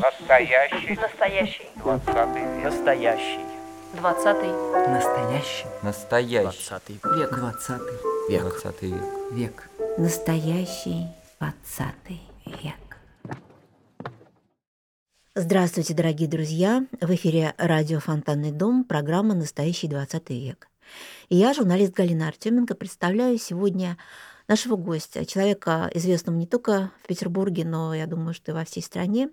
Настоящий. Настоящий. Двадцатый век. Настоящий. Двадцатый. Настоящий. Настоящий. Двадцатый Век. Двадцатый. век. Двадцатый век. Век. Настоящий двадцатый век. Здравствуйте, дорогие друзья! В эфире радио «Фонтанный дом», программа «Настоящий двадцатый век». И я, журналист Галина Артеменко, представляю сегодня нашего гостя, человека, известного не только в Петербурге, но, я думаю, что и во всей стране.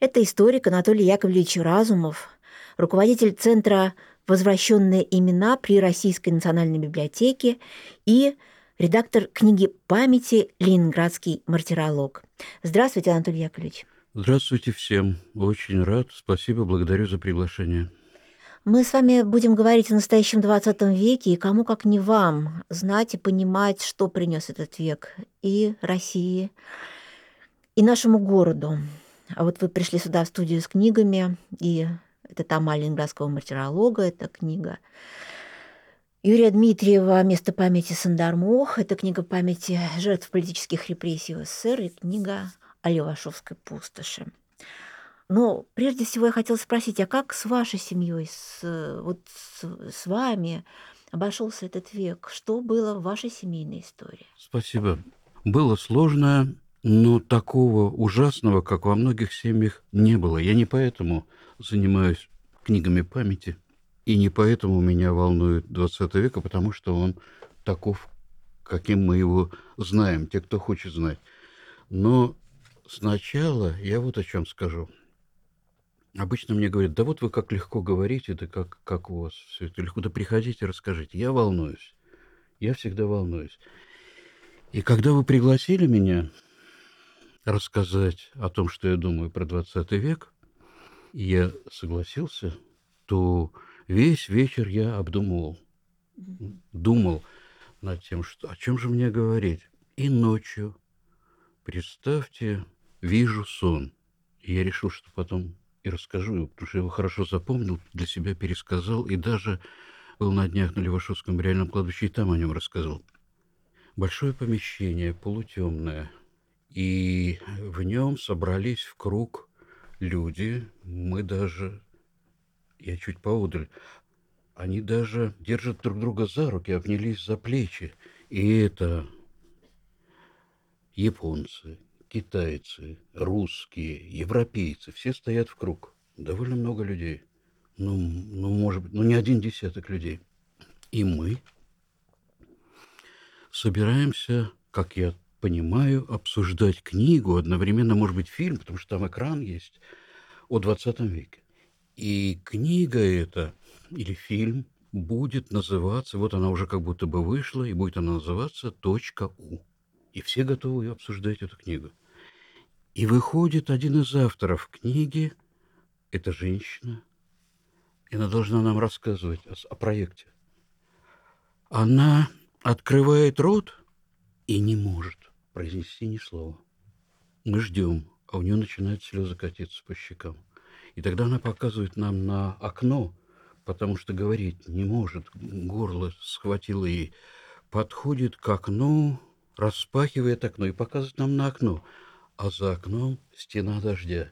Это историк Анатолий Яковлевич Разумов, руководитель Центра «Возвращенные имена» при Российской национальной библиотеке и редактор книги памяти «Ленинградский мартиролог». Здравствуйте, Анатолий Яковлевич. Здравствуйте всем. Очень рад. Спасибо, благодарю за приглашение. Мы с вами будем говорить о настоящем 20 веке, и кому как не вам знать и понимать, что принес этот век и России, и нашему городу. А вот вы пришли сюда в студию с книгами, и это тома Ленинградского мартиролога, это книга Юрия Дмитриева «Место памяти Сандармох», это книга памяти жертв политических репрессий в СССР и книга о Левашовской пустоши. Но прежде всего я хотела спросить, а как с вашей семьей, с, вот с, с вами обошелся этот век? Что было в вашей семейной истории? Спасибо. Было сложно, но такого ужасного, как во многих семьях, не было. Я не поэтому занимаюсь книгами памяти, и не поэтому меня волнует 20 век, а потому что он таков, каким мы его знаем, те, кто хочет знать. Но сначала я вот о чем скажу. Обычно мне говорят, да вот вы как легко говорите, да как, как у вас все это легко, да приходите, расскажите. Я волнуюсь. Я всегда волнуюсь. И когда вы пригласили меня рассказать о том, что я думаю про 20 век, и я согласился, то весь вечер я обдумывал, думал над тем, что, о чем же мне говорить. И ночью, представьте, вижу сон. И я решил, что потом и расскажу, потому что я его хорошо запомнил, для себя пересказал, и даже был на днях на Левашовском реальном кладбище, и там о нем рассказал. Большое помещение, полутемное, и в нем собрались в круг люди, мы даже, я чуть поодаль, они даже держат друг друга за руки, обнялись за плечи, и это японцы, китайцы, русские, европейцы, все стоят в круг. Довольно много людей. Ну, ну, может быть, ну не один десяток людей. И мы собираемся, как я понимаю, обсуждать книгу, одновременно, может быть, фильм, потому что там экран есть, о 20 веке. И книга эта, или фильм, будет называться, вот она уже как будто бы вышла, и будет она называться «Точка У». И все готовы обсуждать эту книгу. И выходит один из авторов книги, это женщина, и она должна нам рассказывать о, о проекте. Она открывает рот и не может произнести ни слова. Мы ждем, а у нее начинают слезы катиться по щекам. И тогда она показывает нам на окно, потому что говорить не может, горло схватило ей, подходит к окну, распахивает окно и показывает нам на окно, а за окном стена дождя.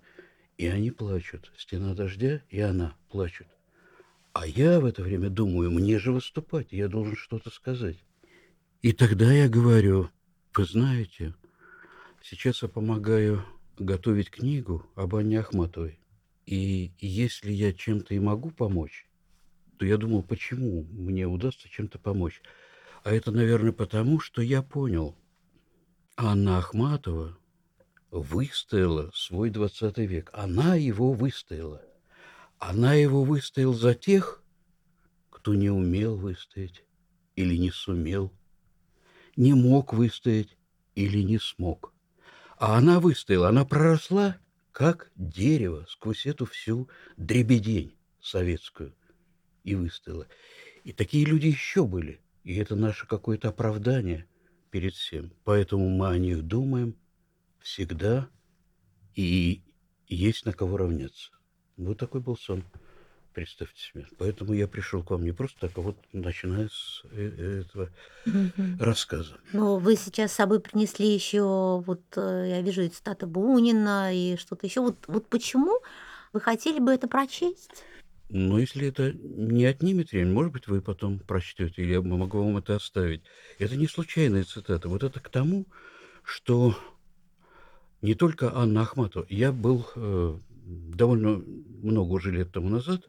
И они плачут, стена дождя, и она плачет. А я в это время думаю, мне же выступать, я должен что-то сказать. И тогда я говорю, вы знаете, сейчас я помогаю готовить книгу об Анне Ахматовой. И если я чем-то и могу помочь, то я думал, почему мне удастся чем-то помочь. А это, наверное, потому, что я понял, Анна Ахматова выстояла свой 20 век. Она его выстояла. Она его выстояла за тех, кто не умел выстоять или не сумел, не мог выстоять или не смог. А она выстояла, она проросла, как дерево, сквозь эту всю дребедень советскую, и выстояла. И такие люди еще были, и это наше какое-то оправдание перед всем. Поэтому мы о них думаем всегда, и есть на кого равняться. Вот такой был сон. представьте себе. Поэтому я пришел к вам не просто так, а вот начиная с э, этого рассказа. Но вы сейчас с собой принесли еще, вот э, я вижу и цитата Бунина, и что-то еще. Вот, вот почему вы хотели бы это прочесть? Но если это не отнимет время, может быть, вы потом прочтете, или я могу вам это оставить. Это не случайная цитата. Вот это к тому, что не только Анна Ахматова. Я был э, довольно много уже лет тому назад,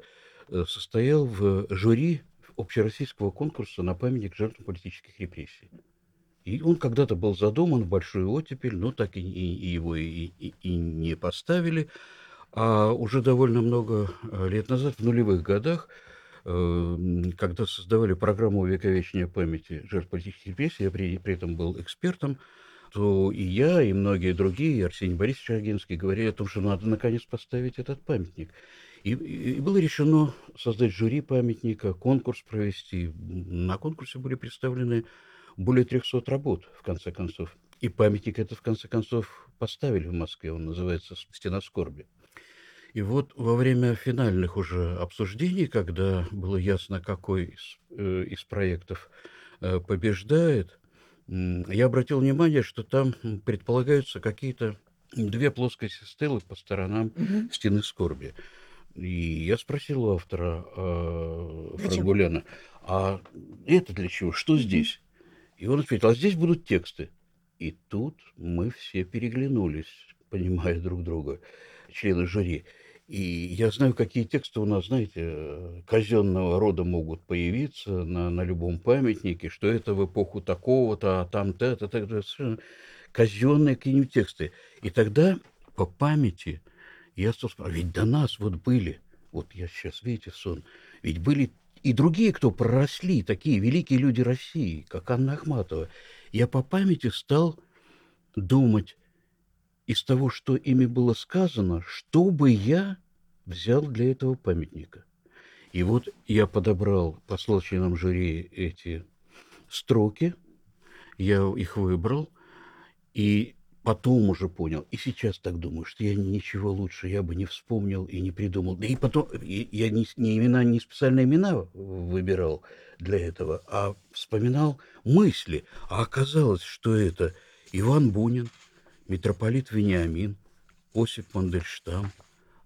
э, состоял в жюри общероссийского конкурса на памятник жертвам политических репрессий. И он когда-то был задуман в большую оттепель, но так и, и- его и, и- и не поставили. А уже довольно много э, лет назад, в нулевых годах, э, когда создавали программу увековечения памяти жертв политических репрессий, я при, при этом был экспертом, то и я, и многие другие, и Арсений Борисович Агинский, говорили о том, что надо наконец поставить этот памятник. И, и- было решено создать жюри памятника, конкурс провести. На конкурсе были представлены более 300 работ, в конце концов. И памятник это, в конце концов, поставили в Москве. Он называется «Стена скорби». И вот во время финальных уже обсуждений, когда было ясно, какой из, э, из проектов э, побеждает, я обратил внимание, что там предполагаются какие-то две плоскости стелы по сторонам Мгм. стены скорби. И я спросил у автора э, Зачем? Франгуляна, а это для чего? Что здесь? И он ответил, а здесь будут тексты. И тут мы все переглянулись, понимая друг друга, члены жюри. И я знаю, какие тексты у нас, знаете, казенного рода могут появиться на, на любом памятнике, что это в эпоху такого-то, а там то-то, так. Совершенно казенные какие-нибудь тексты. И тогда по памяти я спрашивать, ведь до нас вот были, вот я сейчас, видите, сон, ведь были и другие, кто проросли, такие великие люди России, как Анна Ахматова. Я по памяти стал думать из того, что ими было сказано, что бы я взял для этого памятника. И вот я подобрал по членам жюри эти строки, я их выбрал, и потом уже понял, и сейчас так думаю, что я ничего лучше я бы не вспомнил и не придумал. Да и потом, я не, не имена, не специальные имена выбирал для этого, а вспоминал мысли. А оказалось, что это Иван Бунин, митрополит Вениамин, Осип Мандельштам,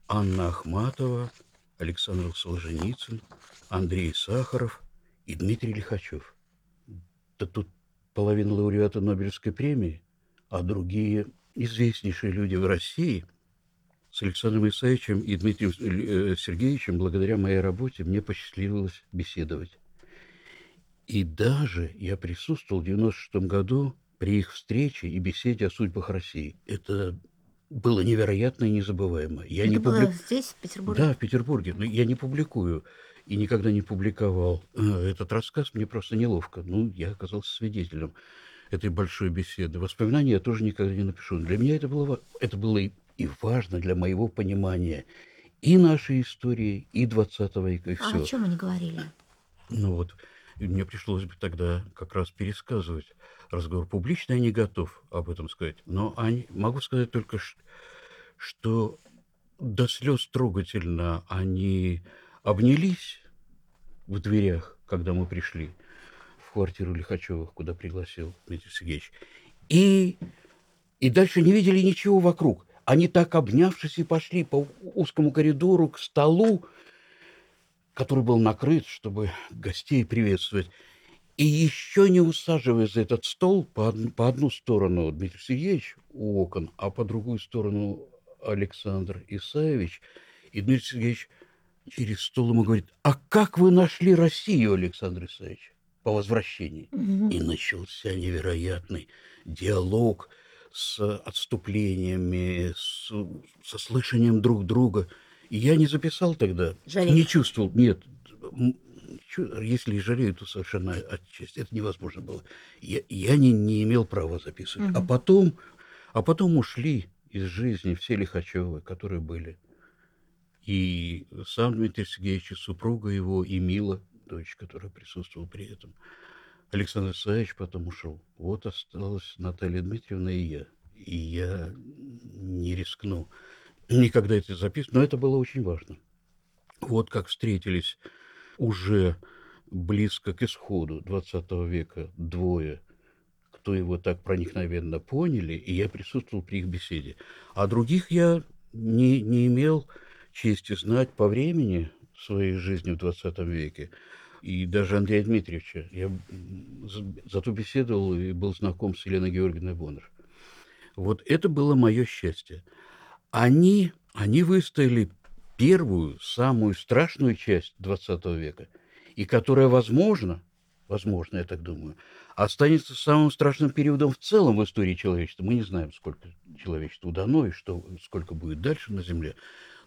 Анна Ахматова, Александр Солженицын, Андрей Сахаров и Дмитрий Лихачев. Да тут половина лауреата Нобелевской премии, а другие известнейшие люди в России с Александром Исаевичем и Дмитрием э, Сергеевичем благодаря моей работе мне посчастливилось беседовать. И даже я присутствовал в 96 году при их встрече и беседе о судьбах России. Это было невероятно и незабываемо. Я это не было публи- здесь, в Петербурге? да, в Петербурге. Но я не публикую и никогда не публиковал э, этот рассказ. Мне просто неловко. Ну, я оказался свидетелем этой большой беседы. Воспоминания я тоже никогда не напишу. Для меня это было, это было и, важно для моего понимания и нашей истории, и 20 века, и А все. о чем они говорили? Ну вот, и мне пришлось бы тогда как раз пересказывать разговор. Публично я не готов об этом сказать, но они, могу сказать только, что до слез трогательно они обнялись в дверях, когда мы пришли в квартиру Лихачевых, куда пригласил Дмитрий Сергеевич. И, и дальше не видели ничего вокруг. Они так обнявшись и пошли по узкому коридору к столу, который был накрыт, чтобы гостей приветствовать. И еще не усаживаясь за этот стол, по, по одну сторону Дмитрий Сергеевич у окон, а по другую сторону Александр Исаевич. И Дмитрий Сергеевич через стол ему говорит, а как вы нашли Россию, Александр Исаевич, по возвращении? Мгм. И начался невероятный диалог с отступлениями, с, со слышанием друг друга. И я не записал тогда, Жалеешь? не чувствовал, нет. Если и жалею, то совершенно отчасти. Это невозможно было. Я, я не, не имел права записывать. А Мгм. потом, а потом ушли из жизни все Лихачевы, которые были. И сам Дмитрий Сергеевич, и супруга его, и Мила, дочь, которая присутствовала при этом. Александр Исаевич потом ушел. Вот осталась Наталья Дмитриевна и я. И я не рискну никогда это записывать, но это было очень важно. Вот как встретились уже близко к исходу XX века двое, кто его так проникновенно поняли, и я присутствовал при их беседе. А других я не, не имел чести знать по времени своей жизни в XX веке. И даже Андрея Дмитриевича. Я зато беседовал и был знаком с Еленой Георгиевной Боннер. Вот это было мое счастье. Они, они выстояли первую, самую страшную часть XX века, и которая, возможно, возможно, я так думаю, останется самым страшным периодом в целом в истории человечества. Мы не знаем, сколько человечеству дано и что, сколько будет дальше на Земле.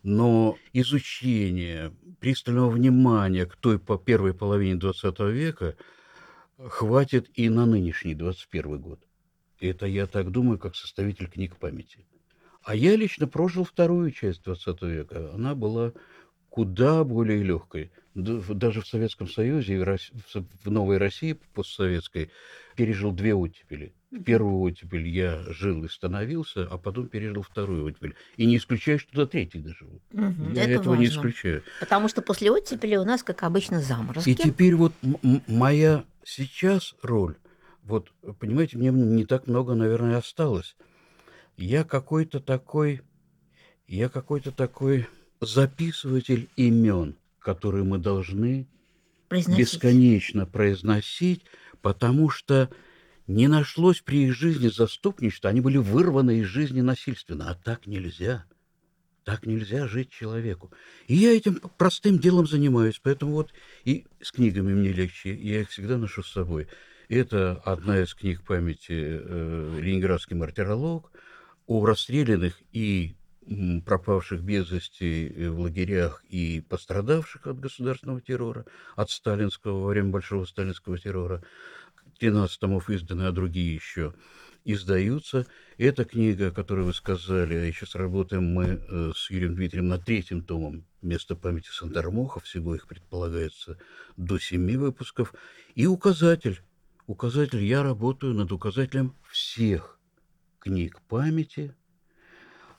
Но изучение, пристального внимания к той по первой половине XX века хватит и на нынешний 21 год. Это я так думаю, как составитель книг памяти. А я лично прожил вторую часть 20 века. Она была куда более легкой. Даже в Советском Союзе в Новой России постсоветской пережил две оттепели. В первую оттепель я жил и становился, а потом пережил вторую оттепель. И не исключаю, что до третьей доживу. Мгм, Я это этого важно. не исключаю. Потому что после оттепели у нас, как обычно, заморозки. И теперь вот моя сейчас роль, вот, понимаете, мне не так много, наверное, осталось. Я какой-то такой, я какой-то такой записыватель имен, которые мы должны Произносить. бесконечно произносить, потому что не нашлось при их жизни заступничества, они были вырваны из жизни насильственно, а так нельзя. Так нельзя жить человеку. И я этим простым делом занимаюсь, поэтому вот и с книгами мне легче, я их всегда ношу с собой. Это одна из книг памяти э, «Ленинградский мартиролог» о расстрелянных и пропавших без вести э, в лагерях и пострадавших от государственного террора, от сталинского, во время большого сталинского террора. 13 томов изданы, а другие еще издаются. Эта книга, о которой вы сказали, а еще сработаем мы э, с Юрием Дмитрием над третьим томом «Место памяти Сандармоха». Всего их предполагается до семи выпусков. И указатель. Указатель. Я работаю над указателем всех книг памяти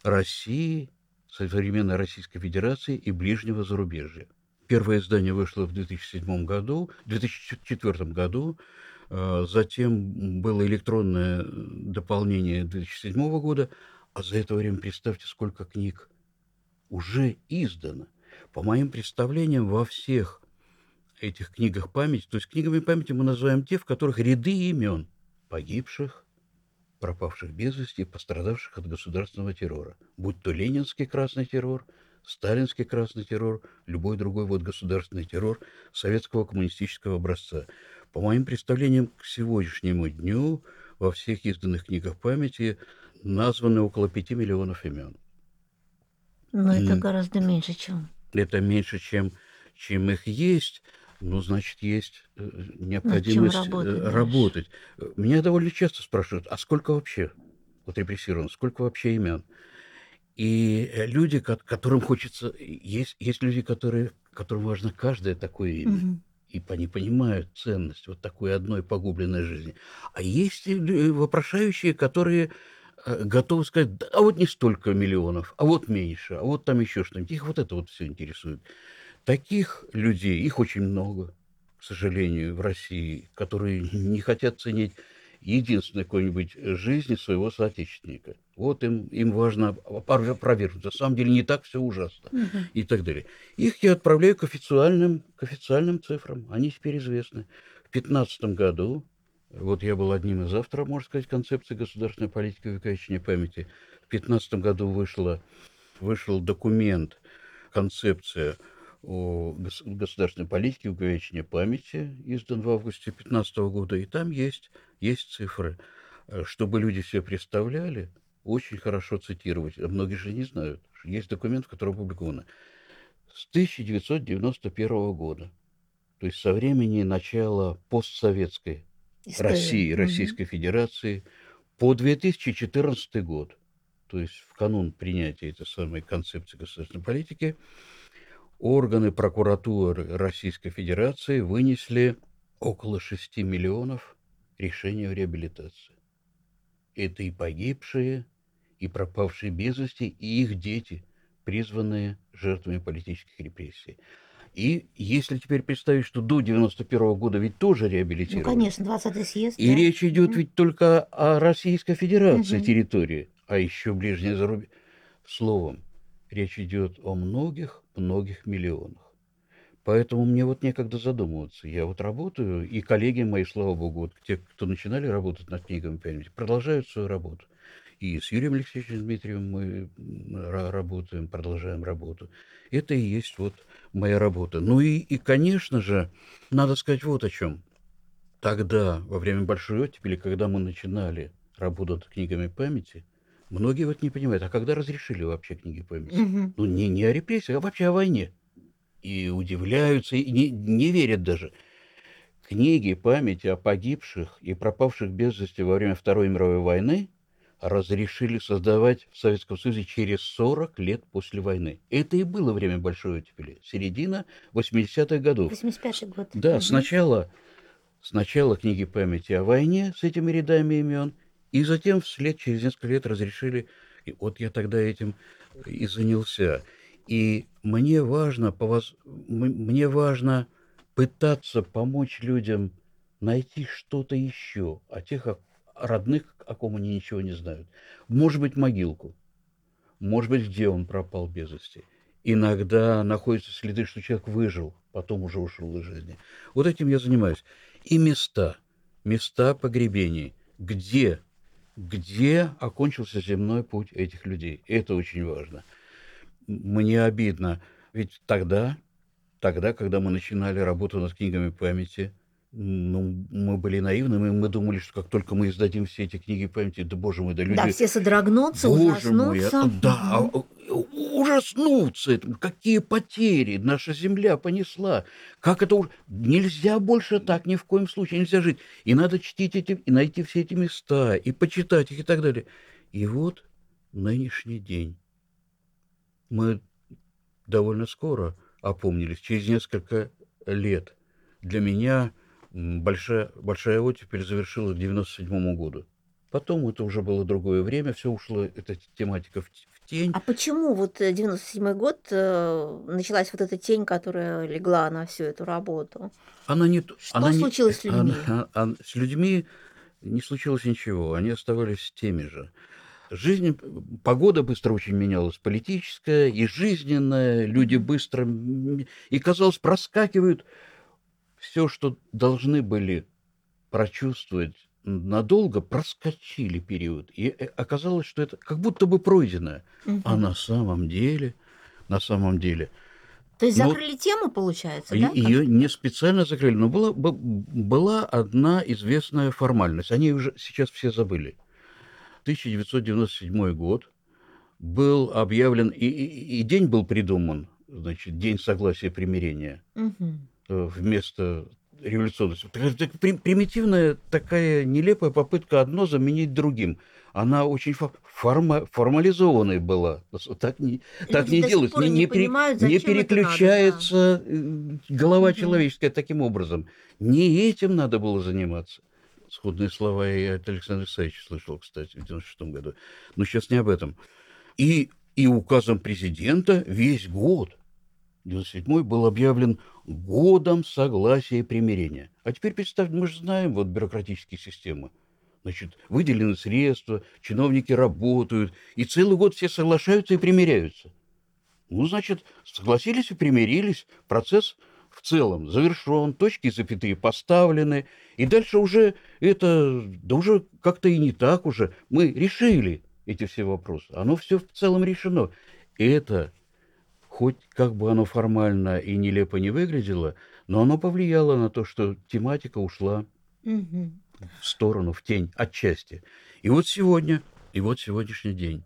России, современной Российской Федерации и ближнего зарубежья. Первое издание вышло в 2007 году, 2004 году, э, затем было электронное э, дополнение 2007 года, а за это время представьте, сколько книг уже издано. По моим представлениям, во всех этих книгах памяти, то есть книгами памяти мы называем те, в которых ряды имен погибших, пропавших без вести, пострадавших от государственного террора. Будь то ленинский красный террор, сталинский красный террор, любой другой вот государственный террор советского коммунистического образца. По моим представлениям, к сегодняшнему дню во всех изданных книгах памяти названы около 5 миллионов имен. Но это гораздо меньше, чем... Это меньше, чем, чем их есть, ну, значит, есть э, необходимость э, работать работать. Э, Меня довольно часто спрашивают, а сколько вообще вот репрессировано, сколько вообще имен? И э, люди, ко- которым хочется... Есть, есть люди, которые, которым важно каждое такое имя. Мгм. И они понимают ценность вот такой одной погубленной жизни. А есть вопрошающие, которые э, готовы сказать, а вот не столько миллионов, а вот меньше, а вот там еще что-нибудь. Их вот это вот все интересует. Таких людей, их очень много, к сожалению, в России, которые не хотят ценить единственной какой-нибудь жизни своего соотечественника. Вот им, им важно опровергнуть. На самом деле не так все ужасно Мгм. и так далее. Их я отправляю к официальным, к официальным цифрам. Они теперь известны. В 2015 году, вот я был одним из авторов, можно сказать, концепции государственной политики увековечения памяти. В 2015 году вышла, вышел документ, концепция о гос- государственной политике увековечения памяти, издан в августе 2015 года, и там есть, есть цифры. Э, Чтобы люди себе представляли, очень хорошо цитировать, а многие же не знают, есть документ, который опубликован с 1991 года, то есть со времени начала постсоветской История. России. Российской Федерации по 2014 год, то есть в канун принятия этой самой концепции государственной политики, органы прокуратуры Российской Федерации вынесли около 6 миллионов решений о реабилитации. Это и погибшие, и пропавшие без вести, и их дети, призванные жертвами политических репрессий. И если теперь представить, что до 91 года ведь тоже Ну, реабилитировали. конечно, 20-й съезд. И да. речь идет Мгм. ведь только о Российской Федерации Мгм. территории, а еще ближнее зарубежье. Словом, речь идет о многих-многих миллионах. Поэтому мне вот некогда задумываться. Я вот работаю, и коллеги мои, слава богу, вот те, кто начинали работать над книгами памяти, продолжают свою работу. И с Юрием Алексеевичем Дмитриевым мы работаем, продолжаем работу. Это и есть вот моя работа. Ну и, и, конечно же, надо сказать вот о чем. Тогда, во время Большой оттепели, когда мы начинали работу над книгами памяти, многие вот не понимают, а когда разрешили вообще книги памяти? Мгм. Ну, не, не о репрессиях, а вообще о войне. И удивляются, и не, не верят даже. Книги памяти о погибших и пропавших без вести во время Второй мировой войны разрешили создавать в Советском Союзе через 40 лет после войны. Это и было время Большой оттепели, середина 80-х годов. 85-й год. Да, Мгм. сначала, сначала книги памяти о войне с этими рядами имен, и затем вслед через несколько лет разрешили. И вот я тогда этим и занялся. И мне важно, по воз- м- мне важно пытаться помочь людям найти что-то еще тех о- о родных, о ком они ничего не знают. Может быть, могилку. Может быть, где он пропал без вести. Иногда находятся следы, что человек выжил, потом уже ушел из жизни. Вот этим я занимаюсь. И места, места погребений, где, где окончился земной путь этих людей. Это очень важно. Мне обидно, ведь тогда, тогда, когда мы начинали работу над книгами памяти, ну, мы были наивными, мы думали, что как только мы издадим все эти книги памяти, да боже мой, да люди... Да, все содрогнутся, Боже мой, а- ужаснутся. да, а, ужаснуться. Какие потери наша земля понесла. Как это уж... Нельзя больше так, ни в коем случае нельзя жить. И надо чтить эти, и найти все эти места, и почитать их, и так далее. И вот нынешний день. Мы довольно скоро опомнились, через несколько лет. Для меня большая, большая оттепель завершилась к 97 году. Потом это уже было другое время, все ушло, эта тематика в тень. А почему вот э, 97 год э, началась вот эта тень, которая легла на всю эту работу? Она не, Что она не- случилось с людьми? она- она- с людьми не случилось ничего, они оставались теми же. Жизнь, погода быстро очень менялась, политическая и жизненная, люди быстро, и, казалось, проскакивают все, что должны были прочувствовать надолго, проскочили период. И э, оказалось, что это как будто бы пройдено. А Мгм. на самом деле, на самом деле, То есть ну, закрыли тему, получается, да? ее не специально закрыли, но была, была одна известная формальность. Они уже сейчас все забыли. 1997 год был объявлен, и, и- и день был придуман, значит, День согласия и примирения э, вместо при- примитивная такая нелепая попытка одно заменить другим. Она очень фо- форма- формализованной была. Так не, так не пор Не, не пере- не это надо, да. переключается э, голова Мгм. человеческая таким образом. Не этим надо было заниматься. Сходные слова я от Александра Исаевича слышал, кстати, в 96 году. Но сейчас не об этом. И, и указом президента весь год 97 был объявлен годом согласия и примирения. А теперь представьте, мы же знаем вот бюрократические системы. Значит, выделены средства, чиновники работают, и целый год все соглашаются и примиряются. Ну, значит, согласились и примирились, процесс в целом завершен, точки и запятые поставлены, и дальше уже это, да уже как-то и не так уже. Мы решили эти все вопросы, оно все в целом решено. И это хоть как бы оно формально и нелепо не выглядело, но оно повлияло на то, что тематика ушла в сторону, в тень, отчасти. И вот сегодня, и вот сегодняшний день.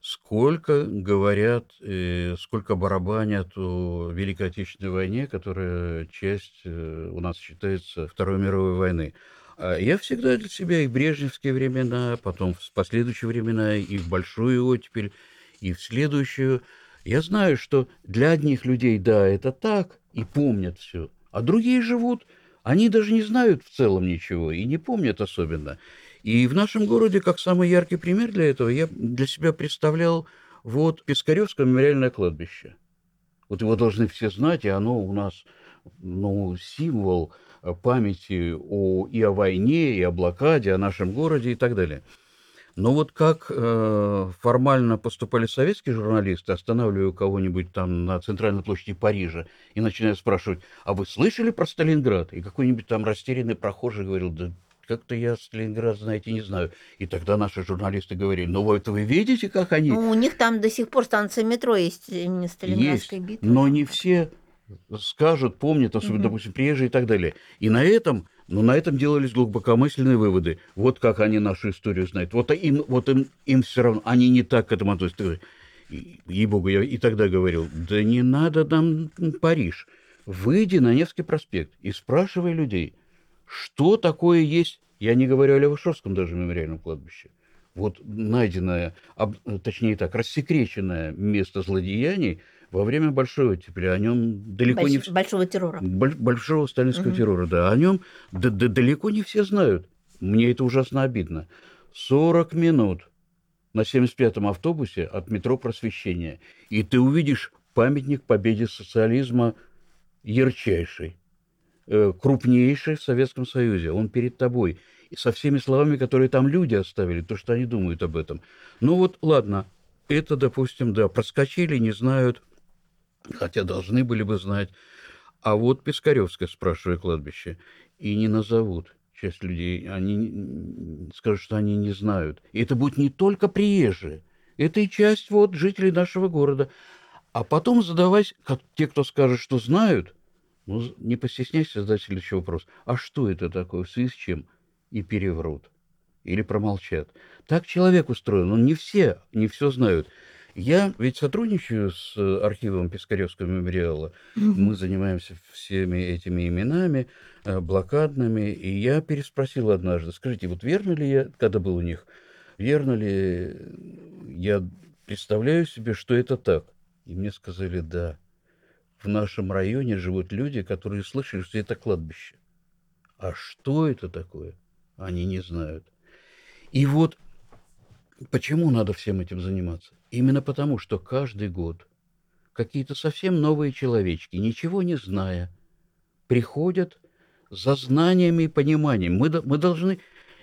Сколько говорят, э, сколько барабанят о Великой Отечественной войне, которая часть э, у нас считается Второй мировой войны. А Я всегда для себя и в брежневские времена, потом в последующие времена, и в Большую оттепель, и в следующую. Я знаю, что для одних людей, да, это так, и помнят все, а другие живут, они даже не знают в целом ничего и не помнят особенно. И в нашем городе, как самый яркий пример для этого, я для себя представлял вот Пискаревское мемориальное кладбище. Вот его должны все знать, и оно у нас ну, символ э, памяти о, и о войне, и о блокаде, о нашем городе и так далее. Но вот как э, формально поступали советские журналисты, останавливая кого-нибудь там на центральной площади Парижа и начиная спрашивать, а вы слышали про Сталинград? И какой-нибудь там растерянный прохожий говорил, да как-то я Сталинград, знаете, не знаю. И тогда наши журналисты говорили, ну вот вы видите, как они... Ну, у них там до сих пор станция метро есть именно Сталинградская есть, битва. но не все скажут, помнят, особенно, Мгм. допустим, приезжие и так далее. И на этом, ну, на этом делались глубокомысленные выводы. Вот как они нашу историю знают. Вот им, вот им, им все равно, они не так к этому относятся. Ей-богу, я и тогда говорил, да не надо нам Париж. Выйди на Невский проспект и спрашивай людей, что такое есть, я не говорю о Левашовском даже мемориальном кладбище, вот найденное, об- точнее так, рассекреченное место злодеяний во время Большой оттепели, о нем далеко не Больш- все... Большого террора. Боль- большого сталинского Мгм. террора, да. О нем да- да- далеко не все знают. Мне это ужасно обидно. 40 минут на 75-м автобусе от метро «Просвещение». И ты увидишь памятник победе социализма ярчайший, э, крупнейший в Советском Союзе. Он перед тобой. И со всеми словами, которые там люди оставили, то, что они думают об этом. Ну вот, ладно, это, допустим, да, проскочили, не знают, хотя должны были бы знать. А вот Пискаревское, спрашивая кладбище, и не назовут. Часть людей, они скажут, что они не знают. И это будет не только приезжие, это и часть вот жителей нашего города. А потом задавать, как те, кто скажет, что знают, ну, не постесняйся задать следующий вопрос. А что это такое, в связи с чем? И переврут. Или промолчат. Так человек устроен, он не все, не все знают. Я ведь сотрудничаю с э, архивом Пискаревского мемориала. Мы занимаемся всеми этими именами, э, блокадными. И я переспросил однажды, скажите, вот верно ли я, когда был у них, верно ли я представляю себе, что это так? И мне сказали, да. В нашем районе живут люди, которые слышали, что это кладбище. А что это такое, они не знают. И вот почему надо всем этим заниматься? Именно потому, что каждый год какие-то совсем новые человечки, ничего не зная, приходят за знаниями и пониманием. Мы, мы должны,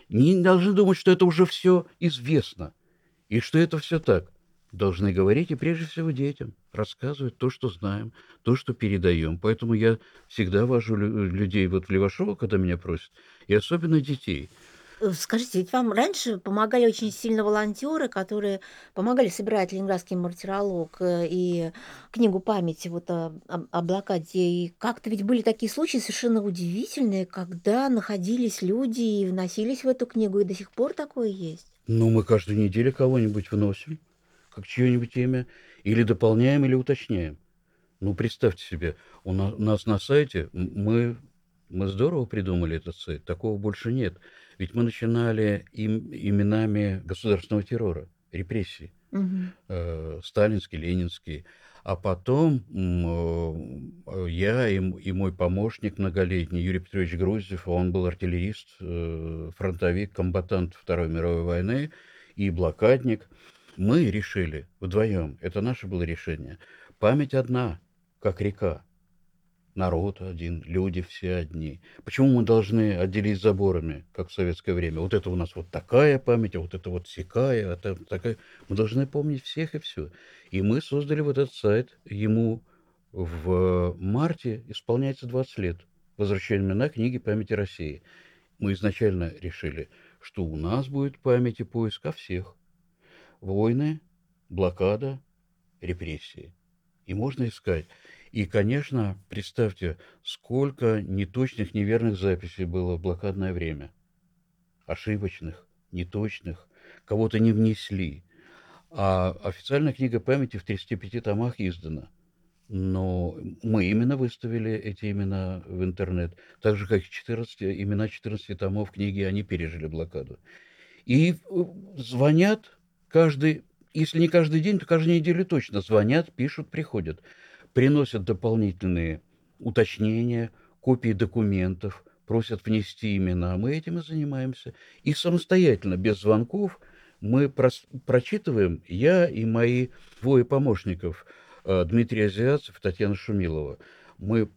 не должны думать, что это уже все известно, и что это все так. Должны говорить и прежде всего детям, рассказывать то, что знаем, то, что передаем. Поэтому я всегда вожу лю- людей вот в Левашово, когда меня просят, и особенно детей. Э, Скажите, ведь вам раньше помогали очень сильно волонтеры, которые помогали собирать Ленинградский мартиролог э, и книгу памяти вот о, о- блокаде. И как-то ведь были такие случаи совершенно удивительные, когда находились люди и вносились в эту книгу, и до сих пор такое есть. Ну, мы каждую неделю кого-нибудь вносим, как чье-нибудь имя, или дополняем, или уточняем. Ну, представьте себе, у на- у нас на сайте мы, мы здорово придумали этот сайт, такого больше нет. Ведь мы начинали им, именами государственного террора, репрессий. Мгм. э, сталинский, ленинский. А потом э, я и, и мой помощник многолетний Юрий Петрович Груздев, он был артиллерист, э, фронтовик, комбатант Второй мировой войны и блокадник. Мы решили вдвоем, это наше было решение, память одна, как река. Народ один, люди все одни. Почему мы должны отделить заборами, как в советское время? Вот это у нас вот такая память, а вот это вот сякая, а это такая. Мы должны помнить всех и все. И мы создали вот этот сайт. Ему в марте исполняется 20 лет. Возвращение имена книги памяти России. Мы изначально решили, что у нас будет память и поиск о всех. Войны, блокада, репрессии. И можно искать. И, конечно, представьте, сколько неточных, неверных записей было в блокадное время. Ошибочных, неточных, кого-то не внесли. А официальная книга памяти в 35 томах издана. Но мы именно выставили эти имена в интернет. Так же, как и 14, имена 14 томов книги, они пережили блокаду. И э, звонят каждый, если не каждый день, то каждую неделю точно звонят, пишут, приходят приносят дополнительные уточнения, копии документов, просят внести имена. Мы этим и занимаемся. И самостоятельно, без звонков, мы прос- прочитываем, я и мои двое помощников, э, Дмитрий Азиатцев и Татьяна Шумилова. Мы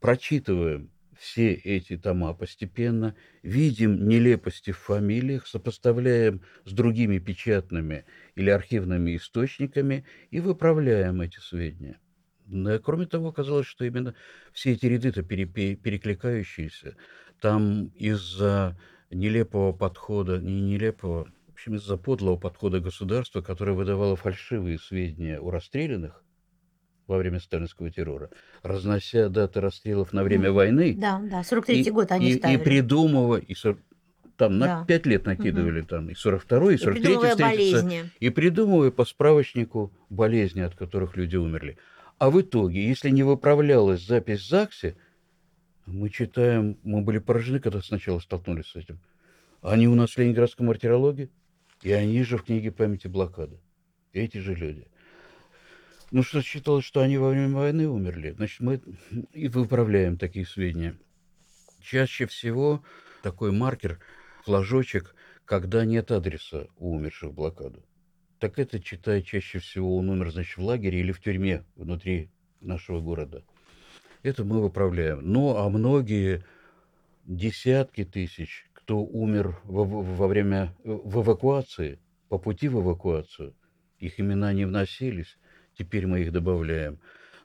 прочитываем все эти тома постепенно, видим нелепости в фамилиях, сопоставляем с другими печатными или архивными источниками и выправляем эти сведения. Но, кроме того, оказалось, что именно все эти ряды-то перекликающиеся, там из-за нелепого подхода, не нелепого, в общем, из-за подлого подхода государства, которое выдавало фальшивые сведения о расстрелянных, во время сталинского террора, разнося даты расстрелов на время войны. Да, да, 43-й год они и, ставили. И придумывая, и там Да. на пять лет накидывали, там и 42-й, и И 43-й придумывая встретиться, болезни. и придумывая по справочнику болезни, от которых люди умерли. А в итоге, если не выправлялась запись в ЗАГСе, мы читаем, мы были поражены, когда сначала столкнулись с этим. Они у нас в ленинградской мартирологии, и они же в книге памяти блокады. Эти же люди. Ну, что считалось, что они во время войны умерли. Значит, мы и выправляем такие сведения. Чаще всего такой маркер, флажочек, когда нет адреса у умерших в блокаду. Так это, читая чаще всего, он умер, значит, в лагере или в тюрьме внутри нашего города. Это мы выправляем. Ну, а многие десятки тысяч, кто умер во, во время в эвакуации, по пути в эвакуацию, их имена не вносились, теперь мы их добавляем.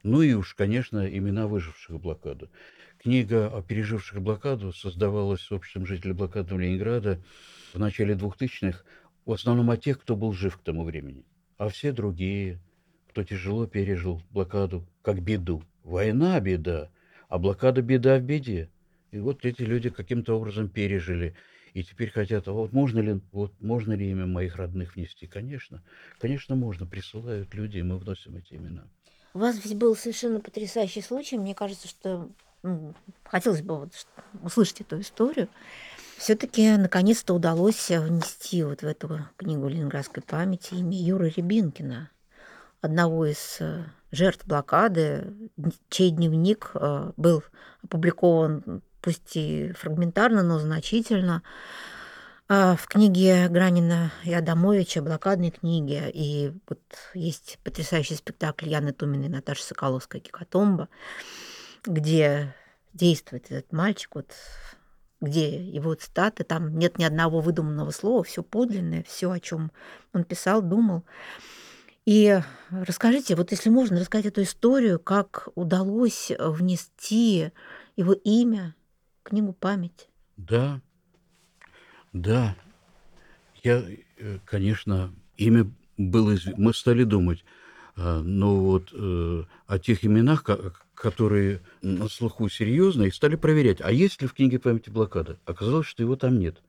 Ну и уж, конечно, имена выживших блокаду. Книга о переживших блокаду создавалась обществом жителей блокадного Ленинграда в начале 2000-х, в основном о тех, кто был жив к тому времени. А все другие, кто тяжело пережил блокаду, как беду. Война – беда, а блокада – беда в беде. И вот эти люди каким-то образом пережили. И теперь хотят, а вот можно ли, вот можно ли имя моих родных внести? Конечно, конечно можно. Присылают люди, и мы вносим эти имена. У вас ведь был совершенно потрясающий случай. Мне кажется, что ну, хотелось бы вот услышать эту историю. Все-таки наконец-то удалось внести вот в эту книгу Ленинградской памяти имя Юры Рябинкина, одного из э, жертв блокады, чей дневник э, был опубликован, пусть и фрагментарно, но значительно, а, в книге Гранина и Адамовича, блокадной книге. И вот есть потрясающий спектакль Яны Туминой и Наташи Соколовской «Гекатомба», где действует этот мальчик, вот, где его цитаты, там нет ни одного выдуманного слова, все подлинное, все, о чем он писал, думал. И расскажите, вот если можно, рассказать эту историю, как удалось внести его имя в книгу памяти. Да, да. Я, э, конечно, имя было... Мы стали думать, а, но вот э, о тех именах, которые на слуху серьезно, и стали проверять, а есть ли в книге памяти блокада. Оказалось, что его там нет.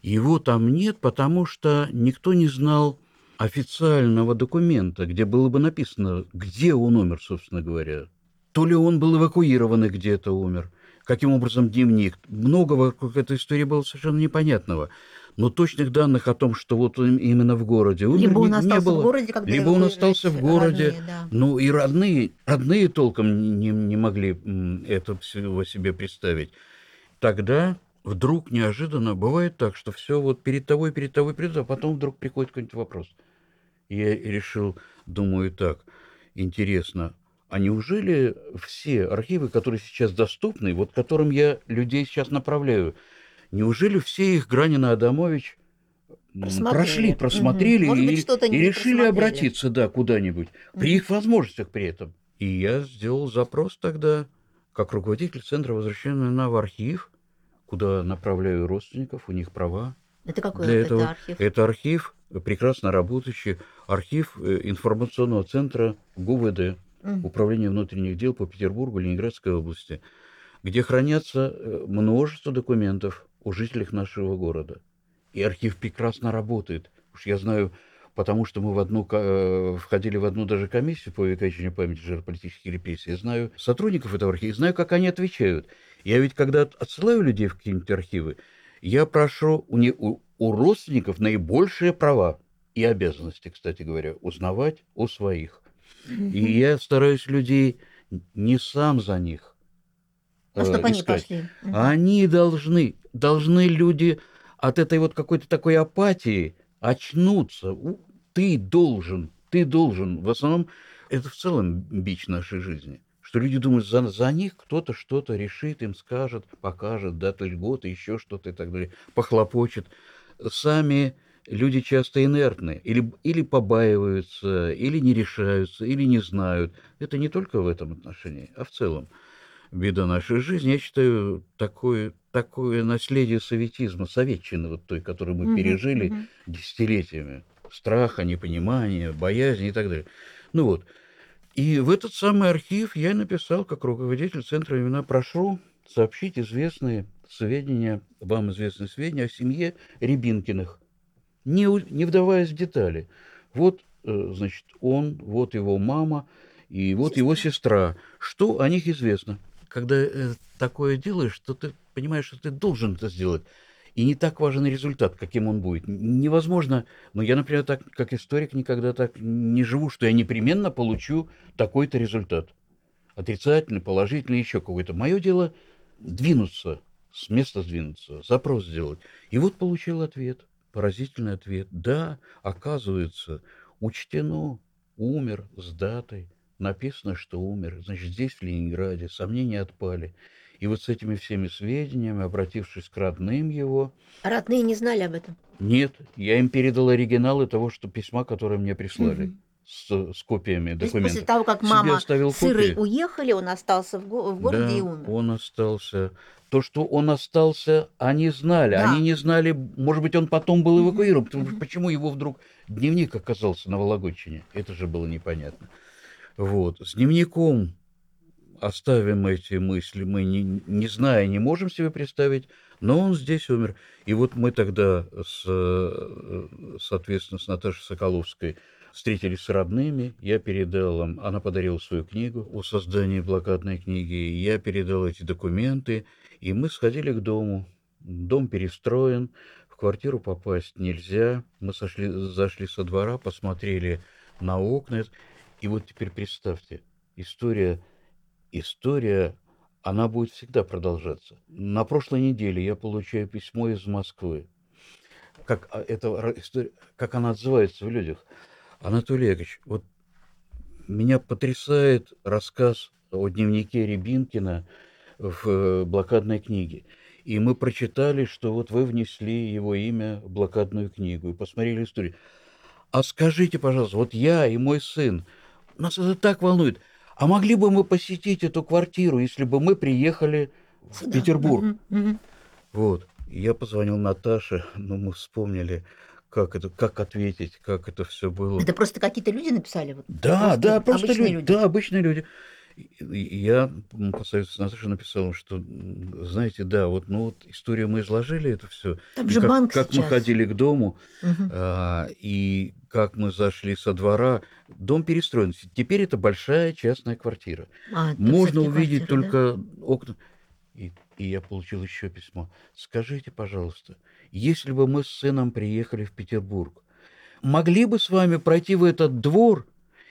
Его там нет, потому что никто не знал официального документа, где было бы написано, где он умер, собственно говоря. То ли он был эвакуирован и где-то умер, каким образом дневник. Много вокруг этой истории было совершенно непонятного. Но точных данных о том, что вот он именно в городе умер, Либо он не, не остался было. в городе, когда Либо он остался в родные, городе. да. Ну и родные, родные толком не, не могли это всего себе представить. Тогда вдруг неожиданно бывает так, что все вот перед тобой, перед тобой, перед тобой, а потом вдруг приходит какой-нибудь вопрос. Я решил, думаю так, интересно, а неужели все архивы, которые сейчас доступны, вот которым я людей сейчас направляю, неужели все их Гранина Адамович Просмотрели. прошли, просмотрели быть, и, что-то и решили обратиться, да, куда-нибудь, при Мгм. их возможностях при этом. И я сделал запрос тогда, как руководитель Центра возвращения на в архив, куда направляю родственников, у них права. Это какой Для это этого архив? это архив, прекрасно работающий, архив э, информационного центра ГУВД, Мгм. Управления внутренних дел по Петербургу, Ленинградской области, где хранятся э, множество документов о жителях нашего города. И архив прекрасно работает. Уж я знаю, потому что мы в одну, э, входили в одну даже комиссию по увековечению памяти жертв политических репрессий. Знаю сотрудников этого архива, знаю, как они отвечают. Я ведь, когда от- отсылаю людей в какие-нибудь архивы, я прошу у, не- у- у родственников наибольшие права и обязанности, кстати говоря, узнавать о своих. И я стараюсь людей не сам за них Ну, э, чтобы они искать. пошли. Они должны, должны люди от этой вот какой-то такой апатии очнуться. Ты должен ты должен. В основном это в целом бич нашей жизни. Что люди думают, за, за них кто-то что-то решит, им скажет, покажет, даст льготы, еще что-то и так далее, похлопочет. Сами люди часто инертны, или, или побаиваются, или не решаются, или не знают. Это не только в этом отношении, а в целом. Беда нашей жизни, я считаю, такое, такое наследие советизма, советчины, вот той, которую мы Мгм, пережили мгм. десятилетиями. Страха, непонимания, боязни и так далее. Ну вот. И в этот самый архив я написал, как руководитель Центра имена, прошу сообщить известные сведения, вам известные сведения о семье Рябинкиных, не, не вдаваясь в детали. Вот, э, значит, он, вот его мама и вот его сестра. Что о них известно? Когда э, такое делаешь, то ты понимаешь, что ты должен это сделать. И не так важен результат, каким он будет. Невозможно, но я, например, так, как историк никогда так не живу, что я непременно получу такой-то результат. Отрицательный, положительный, еще какой-то. Мое дело двинуться, с места сдвинуться, запрос сделать. И вот получил ответ, поразительный ответ. Да, оказывается, учтено, умер с датой, написано, что умер. Значит, здесь, в Ленинграде, сомнения отпали. И вот с этими всеми сведениями, обратившись к родным его, А Родные не знали об этом. нет, я им передал оригиналы того, что письма, которое мне прислали, Мгм. с, с копиями То есть документов. после того, как мама оставил с Ирой копии. уехали, он остался в, го- в городе да, и умер. он остался. То, что он остался, они знали. Да. Они не знали, может быть, он потом был эвакуирован. потому что мгм. Почему его вдруг дневник оказался на Вологодчине? Это же было непонятно. Вот. С дневником оставим эти мысли. Мы, не, не зная, не можем себе представить, но он здесь умер. И вот мы тогда, с, э, соответственно, с Наташей Соколовской встретились с родными, я передал им, она подарила свою книгу о создании блокадной книги, я передал эти документы, и мы сходили к дому. Дом перестроен, в квартиру попасть нельзя. Мы сошли, зашли со двора, посмотрели на окна. И вот теперь представьте, история, история, она будет всегда продолжаться. На прошлой неделе я получаю письмо из Москвы. Как, а, это, как она отзывается в людях. Анатолий Яковлевич, вот меня потрясает рассказ о дневнике Рябинкина в э, блокадной книге. И мы прочитали, что вот вы внесли его имя в блокадную книгу и посмотрели историю. А скажите, пожалуйста, вот я и мой сын, нас это так волнует. А могли бы мы посетить эту квартиру, если бы мы приехали в Сюда. Петербург? Мгм, мгм. Вот. Я позвонил Наташе, но мы вспомнили, как это, как ответить, как это все было. Это просто какие-то люди написали? Вот, Да, да, просто обычные люди, да, обычные люди. Я по совету с Наташей написал, что, знаете, да, вот, ну вот историю мы изложили, это все. Там же как, банк как мы сейчас. ходили к дому, Мгм. а, и как мы зашли со двора. Дом перестроен. Теперь это большая частная квартира. А, Можно увидеть квартиры, да? только окна. И, и я получил еще письмо. Скажите, пожалуйста, если бы мы с сыном приехали в Петербург, могли бы с вами пройти в этот двор,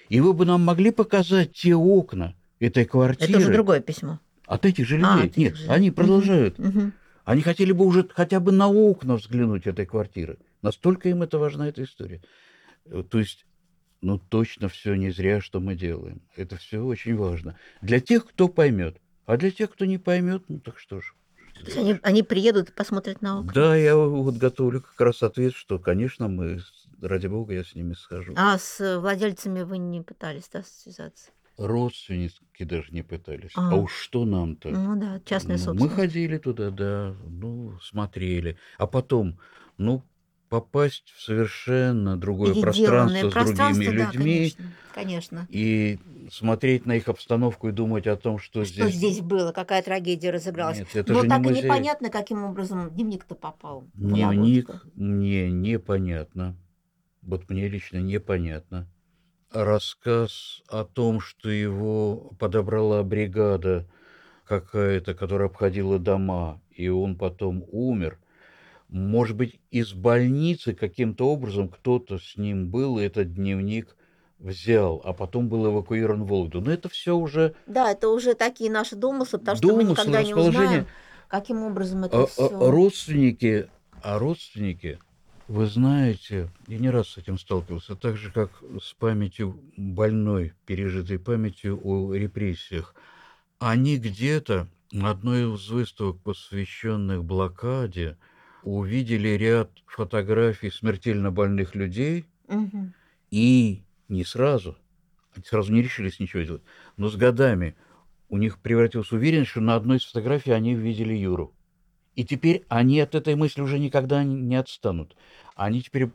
и вы бы нам могли показать те окна этой квартиры Это уже другое письмо. от этих же А, людей? от этих Нет, же. они продолжают. Мгм. Они хотели бы уже хотя бы на окна взглянуть этой квартиры. Настолько им это важна эта история. Э, То есть, ну точно все не зря, что мы делаем. Это все очень важно. Для тех, кто поймет. А для тех, кто не поймет, ну так что ж. То есть они, они приедут и посмотрят на окна. Да, я вот готовлю как раз ответ, что, конечно, мы, ради бога, я с ними схожу. А с владельцами вы не пытались да, связаться? Родственники даже не пытались. А, А. уж что нам-то? Ну да, частная Ну, собственность. Мы ходили туда, да, ну, смотрели. А потом, ну, попасть в совершенно другое пространство с другими пространство, да, людьми конечно, конечно. и смотреть на их обстановку и думать о том, что, Что здесь было, какая трагедия разыгралась. Нет, это Но же не так и музей. непонятно, каким образом дневник-то попал. Дневник мне непонятно. Вот мне лично непонятно. Рассказ о том, что его подобрала бригада какая-то, которая обходила дома, и он потом умер. Может быть, из больницы каким-то образом кто-то с ним был, и этот дневник взял, а потом был эвакуирован в Вологду. Но это все уже Да, это уже такие наши домыслы, потому что мы Домыслы, никогда не узнаем, каким образом это А- а- все. родственники, а родственники Вы знаете, я не раз с этим сталкивался, так же, как с памятью больной, пережитой памятью о репрессиях. Они где-то на одной из выставок, посвященных блокаде, увидели ряд фотографий смертельно больных людей Мгм. и не сразу, они сразу не решились ничего делать, но с годами у них превратилась уверенность, что на одной из фотографий они видели Юру. И теперь они от этой мысли уже никогда не- отстанут. Они теперь,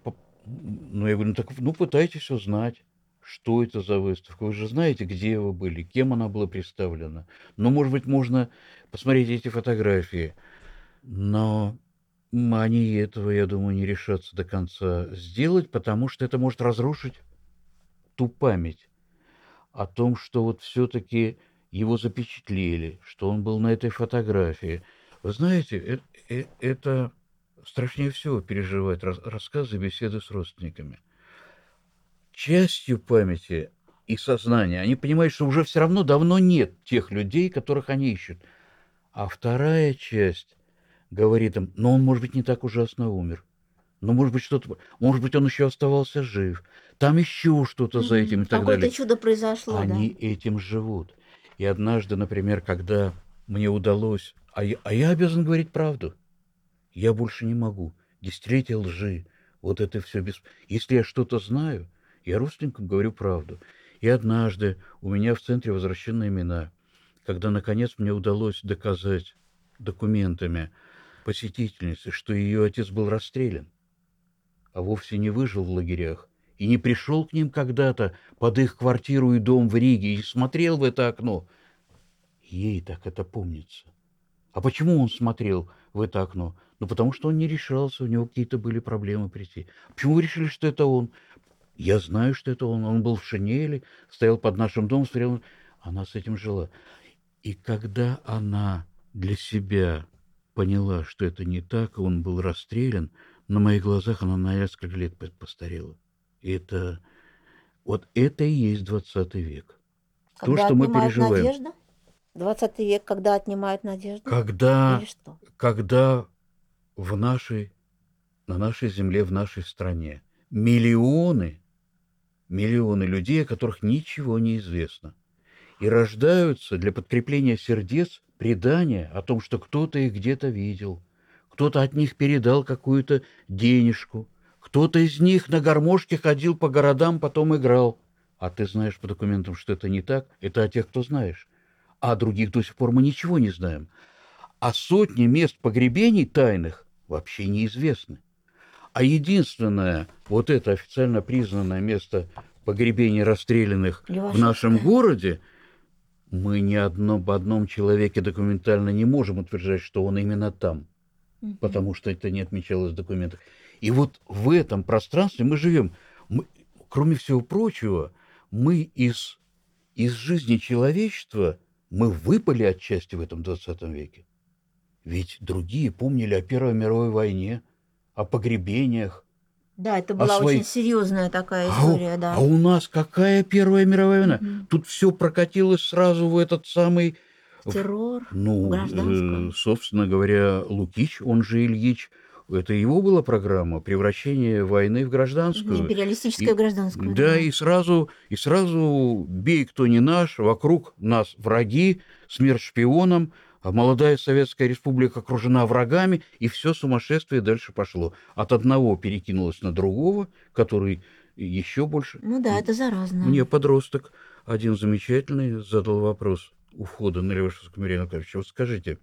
ну, я говорю, ну, так, ну, пытайтесь узнать, что это за выставка. Вы же знаете, где вы были, кем она была представлена. Ну, может быть, можно посмотреть эти фотографии. Но они этого, я думаю, не решатся до конца сделать, потому что это может разрушить ту память о том, что вот все-таки его запечатлели, что он был на этой фотографии. Вы знаете, э- э- это страшнее всего переживать рас- рассказы, беседы с родственниками. Частью памяти и сознания они понимают, что уже все равно давно нет тех людей, которых они ищут. А вторая часть говорит им, но он, может быть, не так ужасно умер. Ну, может быть, что-то... Может быть, он еще оставался жив. Там еще что-то за этим и так Какое-то далее. чудо произошло, Они да. этим живут. И однажды, например, когда мне удалось... А я, а я обязан говорить правду. Я больше не могу. Десятилетия лжи. Вот это все без... Если я что-то знаю, я родственникам говорю правду. И однажды у меня в центре возвращены имена, когда, наконец, мне удалось доказать документами посетительницы, что ее отец был расстрелян, а вовсе не выжил в лагерях и не пришел к ним когда-то под их квартиру и дом в Риге и смотрел в это окно. Ей так это помнится. А почему он смотрел в это окно? Ну, потому что он не решался, у него какие-то были проблемы прийти. Почему вы решили, что это он? Я знаю, что это он. Он был в шинели, стоял под нашим домом, смотрел. Она с этим жила. И когда она для себя поняла, что это не так, и он был расстрелян, на моих глазах она на несколько лет по- постарела. И это... Вот это и есть 20 век. То, Когда что мы переживаем. надежду? 20 век, когда отнимают надежду? Когда, Или что? когда в нашей, на нашей земле, в нашей стране миллионы, миллионы людей, о которых ничего не известно, и рождаются для подкрепления сердец предания о том, что кто-то их где-то видел, кто-то от них передал какую-то денежку, кто-то из них на гармошке ходил по городам, потом играл. А ты знаешь по документам, что это не так, это о тех, кто знаешь. А о других до сих пор мы ничего не знаем. А сотни мест погребений тайных вообще неизвестны. А единственное, вот это официально признанное место погребения расстрелянных в Левашевское. нашем городе, мы ни одно, об одном человеке документально не можем утверждать, что он именно там, Мгм. потому что это не отмечалось в документах. И вот в этом пространстве мы живем. Мы, кроме всего прочего, мы из, из жизни человечества, мы выпали отчасти в этом 20 веке. Ведь другие помнили о Первой мировой войне, о погребениях. Да, это а была свои- очень серьезная такая А история, да. а у нас какая Первая мировая война? Мгм. Тут все прокатилось сразу в этот самый Террор. Ну, э, собственно говоря, Лукич, он же Ильич, это его была программа превращение войны в гражданскую. Империалистическая И- гражданская. Да, и сразу, и сразу бей, кто не наш, вокруг нас враги, смерть шпионам, а молодая Советская Республика окружена врагами, и все сумасшествие дальше пошло. От одного перекинулось на другого, который еще больше. Ну да, это заразно. Мне подросток один замечательный задал вопрос у входа на Левашевскую Марию Анатольевича. Вот скажите,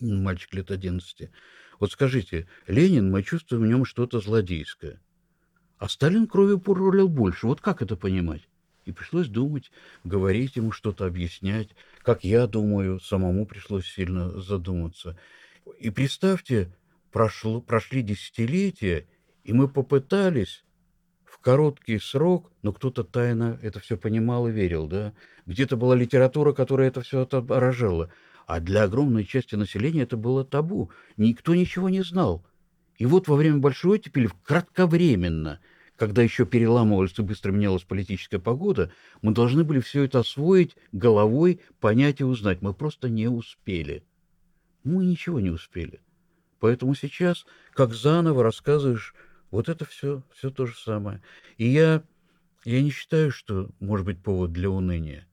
мальчик лет 11, вот скажите, Ленин, мы чувствуем в нем что-то злодейское, а Сталин кровью пролил больше. Вот как это понимать? И пришлось думать, говорить ему что-то, объяснять. Как я думаю, самому пришлось сильно задуматься. И представьте, прошло, прошли десятилетия, и мы попытались в короткий срок, но кто-то тайно это все понимал и верил, да? Где-то была литература, которая это все отображала. А для огромной части населения это было табу. Никто ничего не знал. И вот во время Большой оттепели, кратковременно, когда еще переламывалась и быстро менялась политическая погода, мы должны были все это освоить головой, понять и узнать. Мы просто не успели. Мы ничего не успели. Поэтому сейчас, как заново рассказываешь Вот это все, все то же самое. И я, я не считаю, что может быть повод для уныния.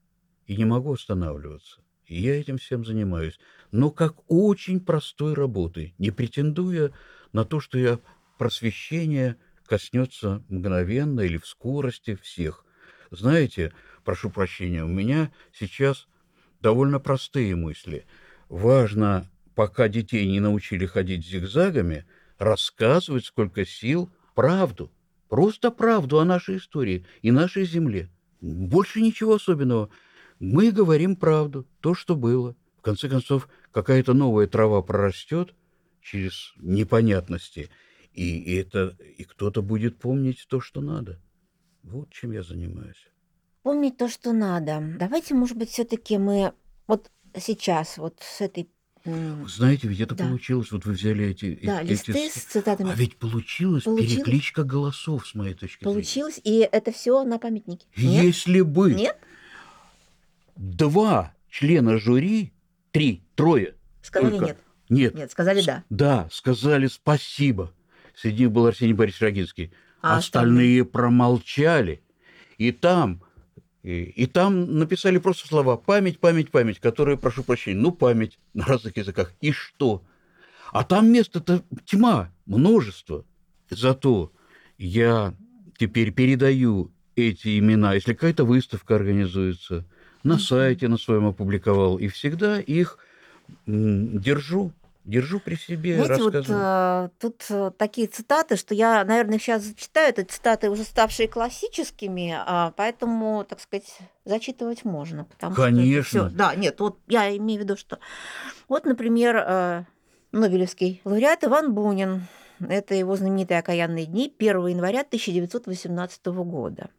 И не могу останавливаться. И я этим всем занимаюсь. Но как очень простой работой, не претендуя на то, что я просвещение коснется мгновенно или в скорости всех. Знаете, прошу прощения, у меня сейчас довольно простые мысли. Важно, пока детей не научили ходить зигзагами, рассказывать, сколько сил, правду, просто правду о нашей истории и нашей земле. Больше ничего особенного. Мы говорим правду, то, что было. В конце концов, какая-то новая трава прорастет через непонятности, и, и это и кто-то будет помнить то, что надо. Вот чем я занимаюсь. Помнить то, что надо. Давайте, может быть, все-таки мы вот сейчас, вот с этой Знаете, ведь это Да. получилось, вот вы взяли эти, да, эти листы с цитатами. а ведь получилось, Получилось. перекличка голосов, с моей точки зрения. Получилось, и это все на памятнике. Нет? Если бы Нет? Два члена жюри, три, трое, Сказали только- нет. нет, Нет, сказали да. да, сказали спасибо. Среди них был Арсений Борисович Рогинский. А Остальные промолчали. И там, и, и там написали просто слова «память, память, память», которые, прошу прощения, ну, память на разных языках. И что? А там место-то тьма, множество. Зато я теперь передаю эти имена, если какая-то выставка организуется, на сайте на своем опубликовал, и всегда их держу, держу при себе, Знаете, вот э, тут э, такие цитаты, что я, наверное, сейчас зачитаю. Это цитаты уже ставшие классическими, а, поэтому, так сказать, зачитывать можно. Потому что Конечно. всё- да, нет, вот я имею в виду, что... Вот, например, э, Нобелевский лауреат Иван Бунин. Это его знаменитые «Окаянные дни» 1 января 1918 года.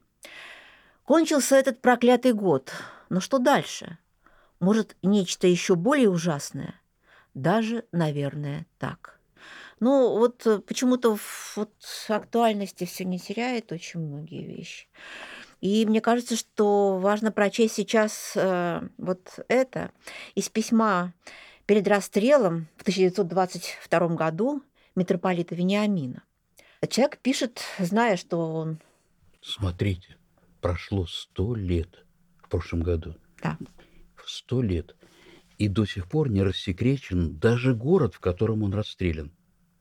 Кончился этот проклятый год. Но что дальше? Может, нечто еще более ужасное? Даже, наверное, так. Ну, вот э, почему-то вот актуальности все не теряет очень многие вещи. И мне кажется, что важно прочесть сейчас э, вот это из письма перед расстрелом в 1922 году митрополита Вениамина. Человек пишет, зная, что он... Смотрите, прошло сто лет прошлом году. Да. Сто лет. И до сих пор не рассекречен даже город, в котором он расстрелян.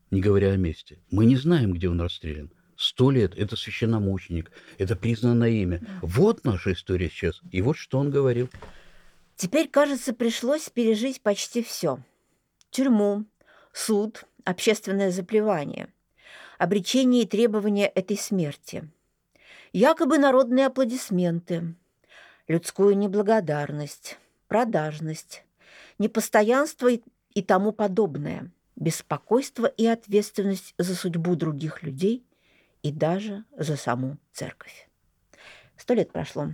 Не говоря о месте. Мы не знаем, где он расстрелян. Сто лет. Это священномученик. Это признанное имя. Вот наша история сейчас. И вот что он говорил. Теперь, кажется, пришлось пережить почти все. Тюрьму, суд, общественное заплевание, обречение и требования этой смерти, якобы народные аплодисменты, людскую неблагодарность, продажность, непостоянство и, и тому подобное, беспокойство и ответственность за судьбу других людей и даже за саму церковь. Сто лет прошло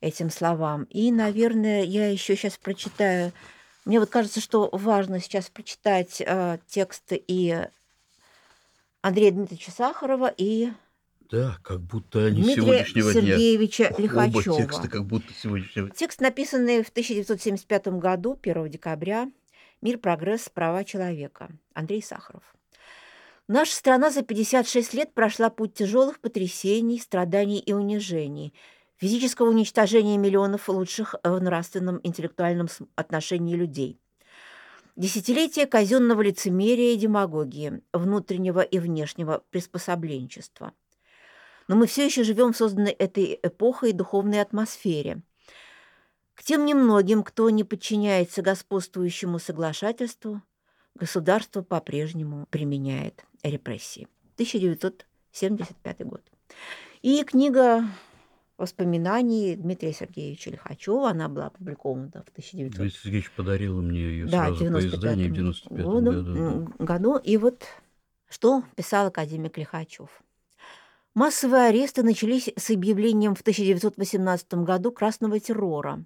этим словам. И, наверное, я еще сейчас прочитаю. Мне вот кажется, что важно сейчас прочитать э, тексты и Андрея Дмитриевича Сахарова и Да, как будто они Дмитрия сегодняшнего Сергеевича дня. Лихачева. Оба текста как будто сегодняшнего Текст, написанный в 1975 году, 1 декабря, «Мир, прогресс, права человека». Андрей Сахаров. Наша страна за 56 лет прошла путь тяжелых потрясений, страданий и унижений, физического уничтожения миллионов лучших в нравственном интеллектуальном отношении людей. Десятилетия казенного лицемерия и демагогии, внутреннего и внешнего приспособленчества. Но мы все еще живем в созданной этой эпохой духовной атмосфере. К тем немногим, кто не подчиняется господствующему соглашательству, государство по-прежнему применяет репрессии. 1975 год. И книга воспоминаний Дмитрия Сергеевича Лихачева, она была опубликована в 1900 Дмитрий Сергеевич подарил мне ее да, сразу по изданию в 95 95 году, году. И вот что писал академик Лихачев. Массовые аресты начались с объявлением в 1918 году красного террора,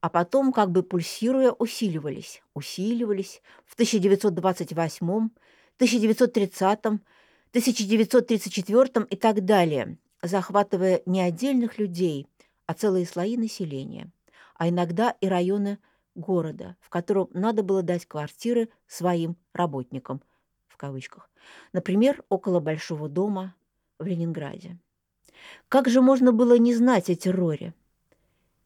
а потом, как бы пульсируя, усиливались, усиливались. В 1928, 1930, 1934 и так далее, захватывая не отдельных людей, а целые слои населения, а иногда и районы города, в котором надо было дать квартиры своим работникам, в кавычках, например, около Большого дома в Ленинграде. Как же можно было не знать о терроре?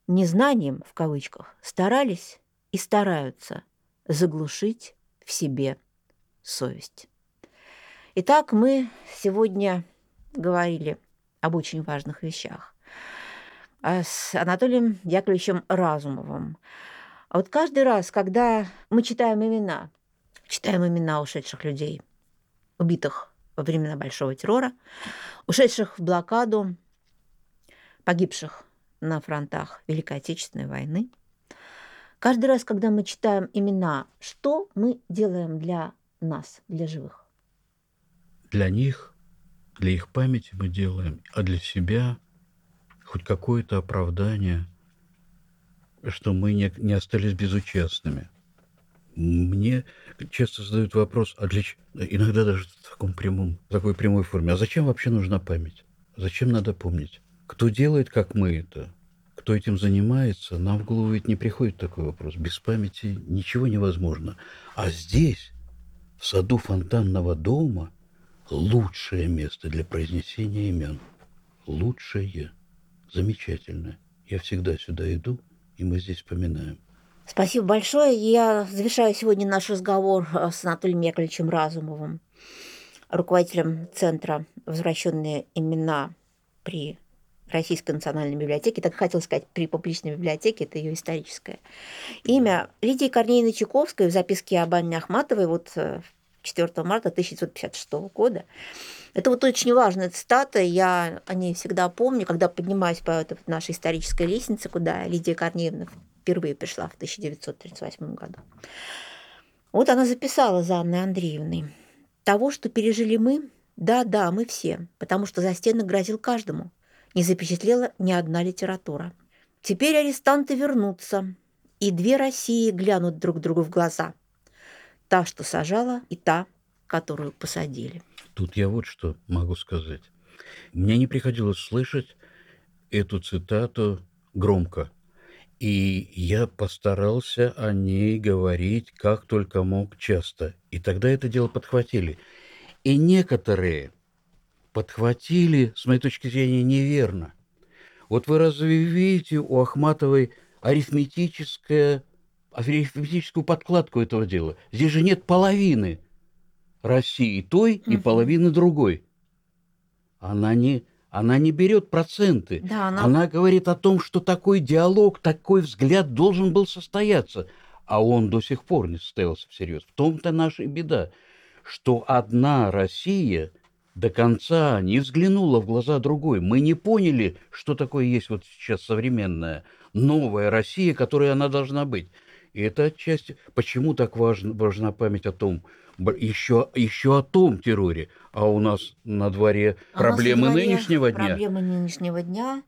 Незнанием, в кавычках, старались и стараются заглушить в себе совесть. Итак, мы сегодня говорили об очень важных вещах. А с Анатолием Яковлевичем Разумовым. А вот каждый раз, когда мы читаем имена, читаем имена ушедших людей, убитых во времена Большого террора, ушедших в блокаду, погибших на фронтах Великой Отечественной войны, каждый раз, когда мы читаем имена, что мы делаем для нас, для живых? Для них, для их памяти мы делаем, а для себя хоть какое-то оправдание, что мы не, не остались безучастными. Мне часто задают вопрос, а для иногда даже в таком прямом, в такой прямой форме, а зачем вообще нужна память? Зачем надо помнить? Кто делает, как мы это? Кто этим занимается? Нам в голову ведь не приходит такой вопрос. Без памяти ничего невозможно. А здесь, в саду фонтанного дома, лучшее место для произнесения имен. Лучшее. Замечательное. Я всегда сюда иду, и мы здесь вспоминаем. Спасибо большое. Я завершаю сегодня наш разговор э, с Анатолием Яковлевичем Разумовым, руководителем Центра «Возвращенные имена» при Российской национальной библиотеке, так хотел сказать, при публичной библиотеке, это ее историческое имя. Лидии Корнеевны Чайковской в записке об Анне Ахматовой вот э, 4 марта 1956 года. Это вот очень важная цитата, я о ней всегда помню, когда поднимаюсь по этой нашей исторической лестнице, куда Лидия Корнеевна впервые пришла в 1938 году. Вот она записала за Анной Андреевной. Того, что пережили мы, да-да, мы все, потому что за стены грозил каждому. Не запечатлела ни одна литература. Теперь арестанты вернутся, и две России глянут друг другу в глаза – Та, что сажала, и та, которую посадили. Тут я вот что могу сказать. Мне не приходилось слышать эту цитату громко. И я постарался о ней говорить как только мог часто. И тогда это дело подхватили. И некоторые подхватили, с моей точки зрения, неверно. Вот вы разве видите у Ахматовой арифметическое арифметическую подкладку этого дела. Здесь же нет половины России той и половины другой. Она не, она не берет проценты. Да, она... она говорит о том, что такой диалог, такой взгляд должен был состояться. А он до сих пор не состоялся всерьез. В том-то наша беда, что одна Россия до конца не взглянула в глаза другой. Мы не поняли, что такое есть вот сейчас современная новая Россия, которой она должна быть. И это отчасти... Почему так важно, важна память о том, еще, еще о том терроре, а у нас на дворе а проблемы дворе нынешнего дня. Проблемы нынешнего дня.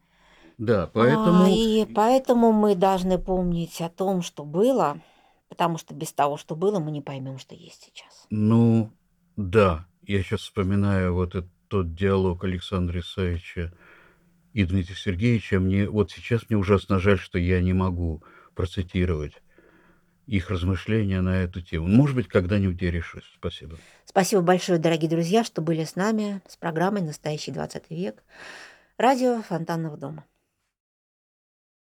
Да, поэтому... А, и поэтому мы должны помнить о том, что было, потому что без того, что было, мы не поймем, что есть сейчас. Ну, да. Я сейчас вспоминаю вот этот тот диалог Александра Исаевича и Дмитрия Сергеевича. Мне вот сейчас мне ужасно жаль, что я не могу процитировать их размышления на эту тему. Может быть, когда-нибудь я решусь. Спасибо. Спасибо большое, дорогие друзья, что были с нами с программой «Настоящий 20 век». Радио Фонтанного дома.